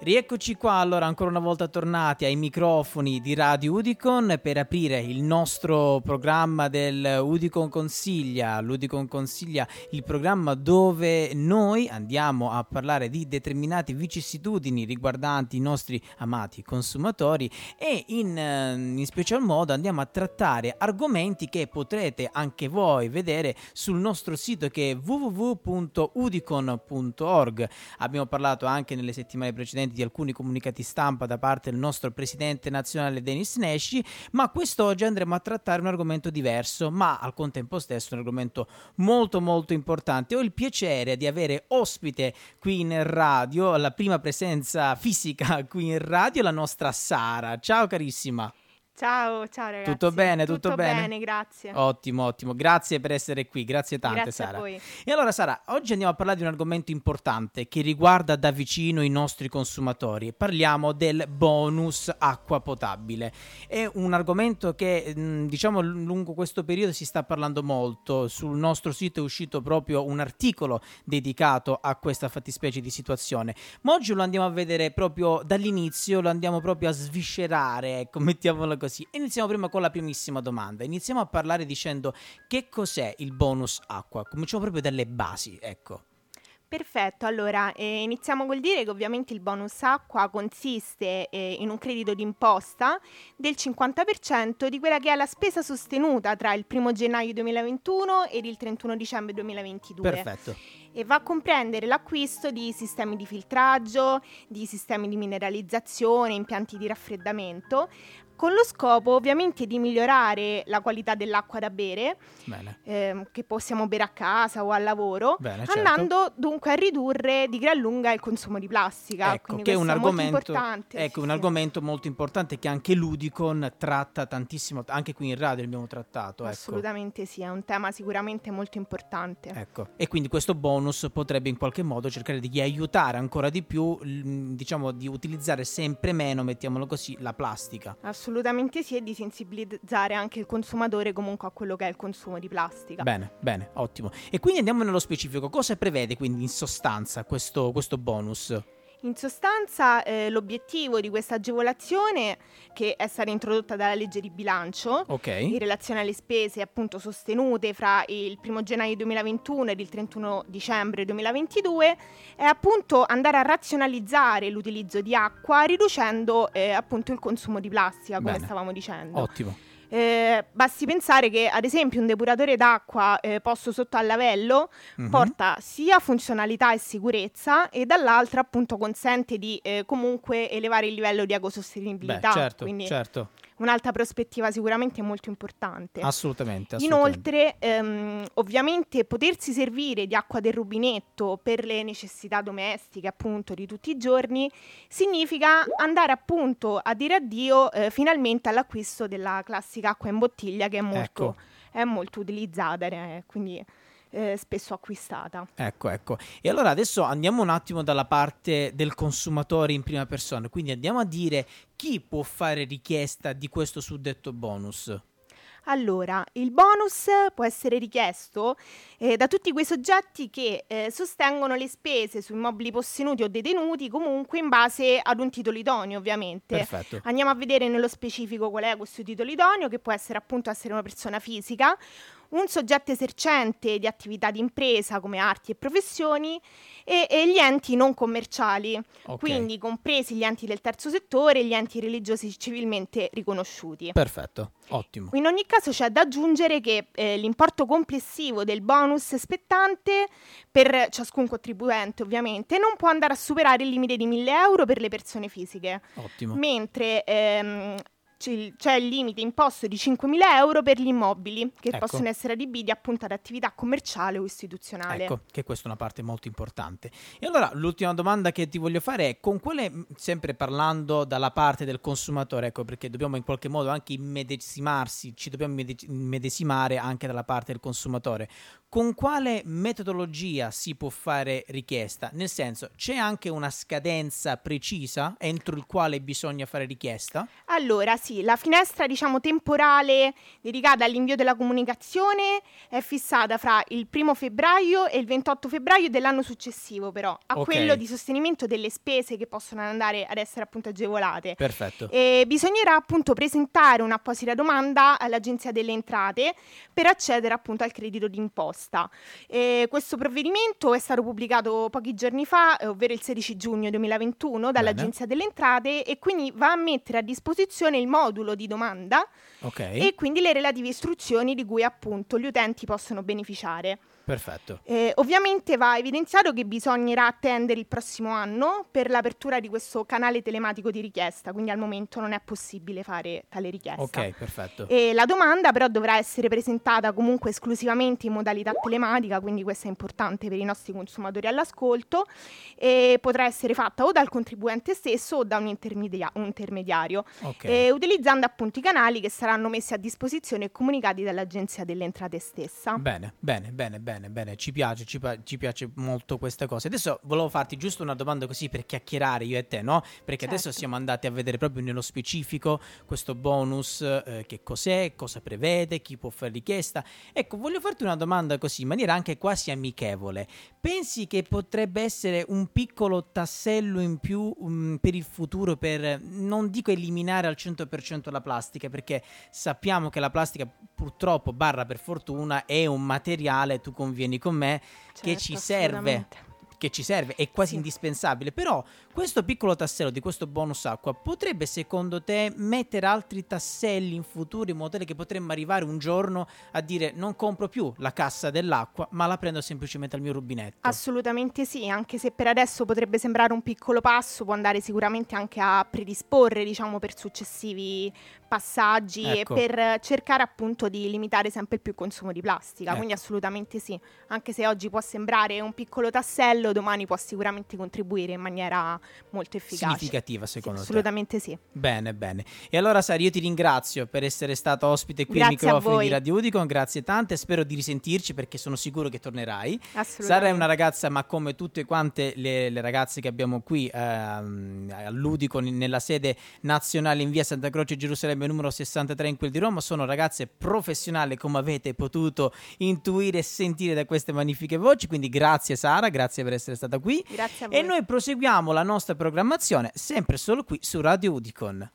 Rieccoci qua allora ancora una volta tornati ai microfoni di Radio Udicon per aprire il nostro programma del Udicon Consiglia. L'Udicon Consiglia, il programma dove noi andiamo a parlare di determinate vicissitudini riguardanti i nostri amati consumatori e in, eh, in special modo andiamo a trattare argomenti che potrete anche voi vedere sul nostro sito che è www.udicon.org. Abbiamo parlato anche nelle settimane precedenti di alcuni comunicati stampa da parte del nostro presidente nazionale Denis Nesci, ma quest'oggi andremo a trattare un argomento diverso, ma al contempo stesso un argomento molto molto importante. Ho il piacere di avere ospite qui in radio, la prima presenza fisica qui in radio, la nostra Sara. Ciao carissima. Ciao, ciao ragazzi. Tutto bene, tutto, tutto bene? bene? grazie. Ottimo, ottimo. Grazie per essere qui, grazie tante grazie Sara. E allora Sara, oggi andiamo a parlare di un argomento importante che riguarda da vicino i nostri consumatori. Parliamo del bonus acqua potabile. È un argomento che mh, diciamo lungo questo periodo si sta parlando molto. Sul nostro sito è uscito proprio un articolo dedicato a questa fattispecie di situazione. Ma oggi lo andiamo a vedere proprio dall'inizio, lo andiamo proprio a sviscerare, ecco, mettiamolo così. Iniziamo prima con la primissima domanda. Iniziamo a parlare dicendo che cos'è il bonus acqua. Cominciamo proprio dalle basi, ecco. Perfetto, allora eh, iniziamo col dire che ovviamente il bonus acqua consiste eh, in un credito d'imposta del 50% di quella che è la spesa sostenuta tra il 1 gennaio 2021 ed il 31 dicembre 2022. Perfetto. E va a comprendere l'acquisto di sistemi di filtraggio, di sistemi di mineralizzazione, impianti di raffreddamento, con lo scopo ovviamente di migliorare la qualità dell'acqua da bere, ehm, che possiamo bere a casa o al lavoro, Bene, certo. andando dunque a ridurre di gran lunga il consumo di plastica. Ecco, che è un molto argomento, importante. ecco, un sì. argomento molto importante che anche l'Udicon tratta tantissimo, anche qui in radio abbiamo trattato. Ecco. Assolutamente sì, è un tema sicuramente molto importante. Ecco. E quindi questo bonus potrebbe in qualche modo cercare di aiutare ancora di più, diciamo, di utilizzare sempre meno, mettiamolo così, la plastica. Assolutamente sì, e di sensibilizzare anche il consumatore comunque a quello che è il consumo di plastica. Bene, bene, ottimo. E quindi andiamo nello specifico. Cosa prevede quindi in sostanza questo, questo bonus? In sostanza eh, l'obiettivo di questa agevolazione, che è stata introdotta dalla legge di bilancio, Ok. in relazione alle spese appunto sostenute fra il 1 gennaio 2021 ed il 31 dicembre 2022, è appunto andare a razionalizzare l'utilizzo di acqua riducendo eh, appunto il consumo di plastica, come Bene. stavamo dicendo. Ottimo. Eh, basti pensare che ad esempio un depuratore d'acqua eh, posto sotto al lavello Mhm. porta sia funzionalità e sicurezza e dall'altra appunto consente di eh, comunque elevare il livello di Beh, ecosostenibilità, certo, quindi certo. Un'altra prospettiva sicuramente molto importante. Assolutamente, assolutamente. Inoltre, ehm, ovviamente, potersi servire di acqua del rubinetto per le necessità domestiche, appunto, di tutti i giorni, significa andare appunto a dire addio eh, finalmente all'acquisto della classica acqua in bottiglia che è molto, Ecco. è molto utilizzata e quindi eh, spesso acquistata. Ecco, ecco. E allora adesso andiamo un attimo dalla parte del consumatore in prima persona, quindi andiamo a dire chi può fare richiesta di questo suddetto bonus. Allora, il bonus può essere richiesto eh, da tutti quei soggetti che eh, sostengono le spese su immobili posseduti o detenuti comunque in base ad un titolo idoneo, ovviamente. Perfetto. Andiamo a vedere nello specifico qual è questo titolo idoneo, che può essere appunto essere una persona fisica, un soggetto esercente di attività di impresa come arti e professioni e, e gli enti non commerciali, Ok. quindi compresi gli enti del terzo settore e gli enti religiosi civilmente riconosciuti. Perfetto, ottimo. In ogni caso c'è da aggiungere che eh, l'importo complessivo del bonus spettante per ciascun contribuente ovviamente non può andare a superare il limite di 1000 euro per le persone fisiche, Ottimo. mentre ehm, c'è il limite imposto di 5.000 euro per gli immobili che Ecco. possono essere adibiti appunto ad attività commerciale o istituzionale. Ecco, che questa è una parte molto importante. E allora l'ultima domanda che ti voglio fare è con quale, sempre parlando dalla parte del consumatore, ecco perché dobbiamo in qualche modo anche immedesimarsi, ci dobbiamo immede- immedesimare anche dalla parte del consumatore, con quale metodologia si può fare richiesta? Nel senso, c'è anche una scadenza precisa entro il quale bisogna fare richiesta? Allora, sì, la finestra, diciamo, temporale dedicata all'invio della comunicazione è fissata fra il primo febbraio e il 28 febbraio dell'anno successivo, però, a Ok. quello di sostenimento delle spese che possono andare ad essere appunto agevolate. Perfetto. E bisognerà appunto presentare un'apposita domanda all'Agenzia delle Entrate per accedere appunto al credito d'imposta. E questo provvedimento è stato pubblicato pochi giorni fa, eh, ovvero il 16 giugno 2021, dall'Agenzia delle Entrate e quindi va a mettere a disposizione il modulo di domanda Ok. e quindi le relative istruzioni di cui appunto gli utenti possono beneficiare. Perfetto. Eh, ovviamente va evidenziato che bisognerà attendere il prossimo anno per l'apertura di questo canale telematico di richiesta, quindi al momento non è possibile fare tale richiesta. Ok, perfetto. E la domanda però dovrà essere presentata comunque esclusivamente in modalità telematica, quindi questo è importante per i nostri consumatori all'ascolto, e potrà essere fatta o dal contribuente stesso o da un, intermedia- un intermediario, Ok. e utilizzando appunto i canali che saranno messi a disposizione e comunicati dall'Agenzia delle Entrate stessa. Bene, bene, bene, bene, bene, ci piace, ci, ci piace molto questa cosa. Adesso volevo farti giusto una domanda così per chiacchierare io e te, no? Perché adesso Certo. siamo andati a vedere proprio nello specifico questo bonus, eh, che cos'è, cosa prevede, chi può fare richiesta. Ecco, voglio farti una domanda così, in maniera anche quasi amichevole. Pensi che potrebbe essere un piccolo tassello in più mm, per il futuro per, non dico eliminare al 100% la plastica, perché sappiamo che la plastica purtroppo, barra per fortuna, è un materiale, tu convieni con me, che Certo, ci serve. Che ci serve, è quasi Sì. indispensabile. Però questo piccolo tassello di questo bonus acqua potrebbe, secondo te, mettere altri tasselli in futuro in modo tale che potremmo arrivare un giorno a dire non compro più la cassa dell'acqua, ma la prendo semplicemente al mio rubinetto. Assolutamente sì, anche se per adesso potrebbe sembrare un piccolo passo, può andare sicuramente anche a predisporre, diciamo, per successivi passaggi Ecco. e per cercare appunto di limitare sempre più il consumo di plastica. Ecco. Quindi assolutamente sì, anche se oggi può sembrare un piccolo tassello, domani può sicuramente contribuire in maniera molto efficace. Significativa, Sì, secondo te. assolutamente sì. Bene, bene. E allora Sara, io ti ringrazio per essere stata ospite qui ai Grazie a microfoni di. Radio Udicon, grazie tante, spero di risentirci perché sono sicuro che tornerai. Sara è una ragazza, ma come tutte quante le, le ragazze che abbiamo qui ehm, all'Udicon nella sede nazionale in via Santa Croce Gerusalemme numero 63 in quel di Roma, sono ragazze professionali come avete potuto intuire e sentire da queste magnifiche voci, quindi grazie Sara, grazie per essere stata qui. Grazie a voi. E noi proseguiamo la nostra programmazione sempre solo qui su Radio Udicon.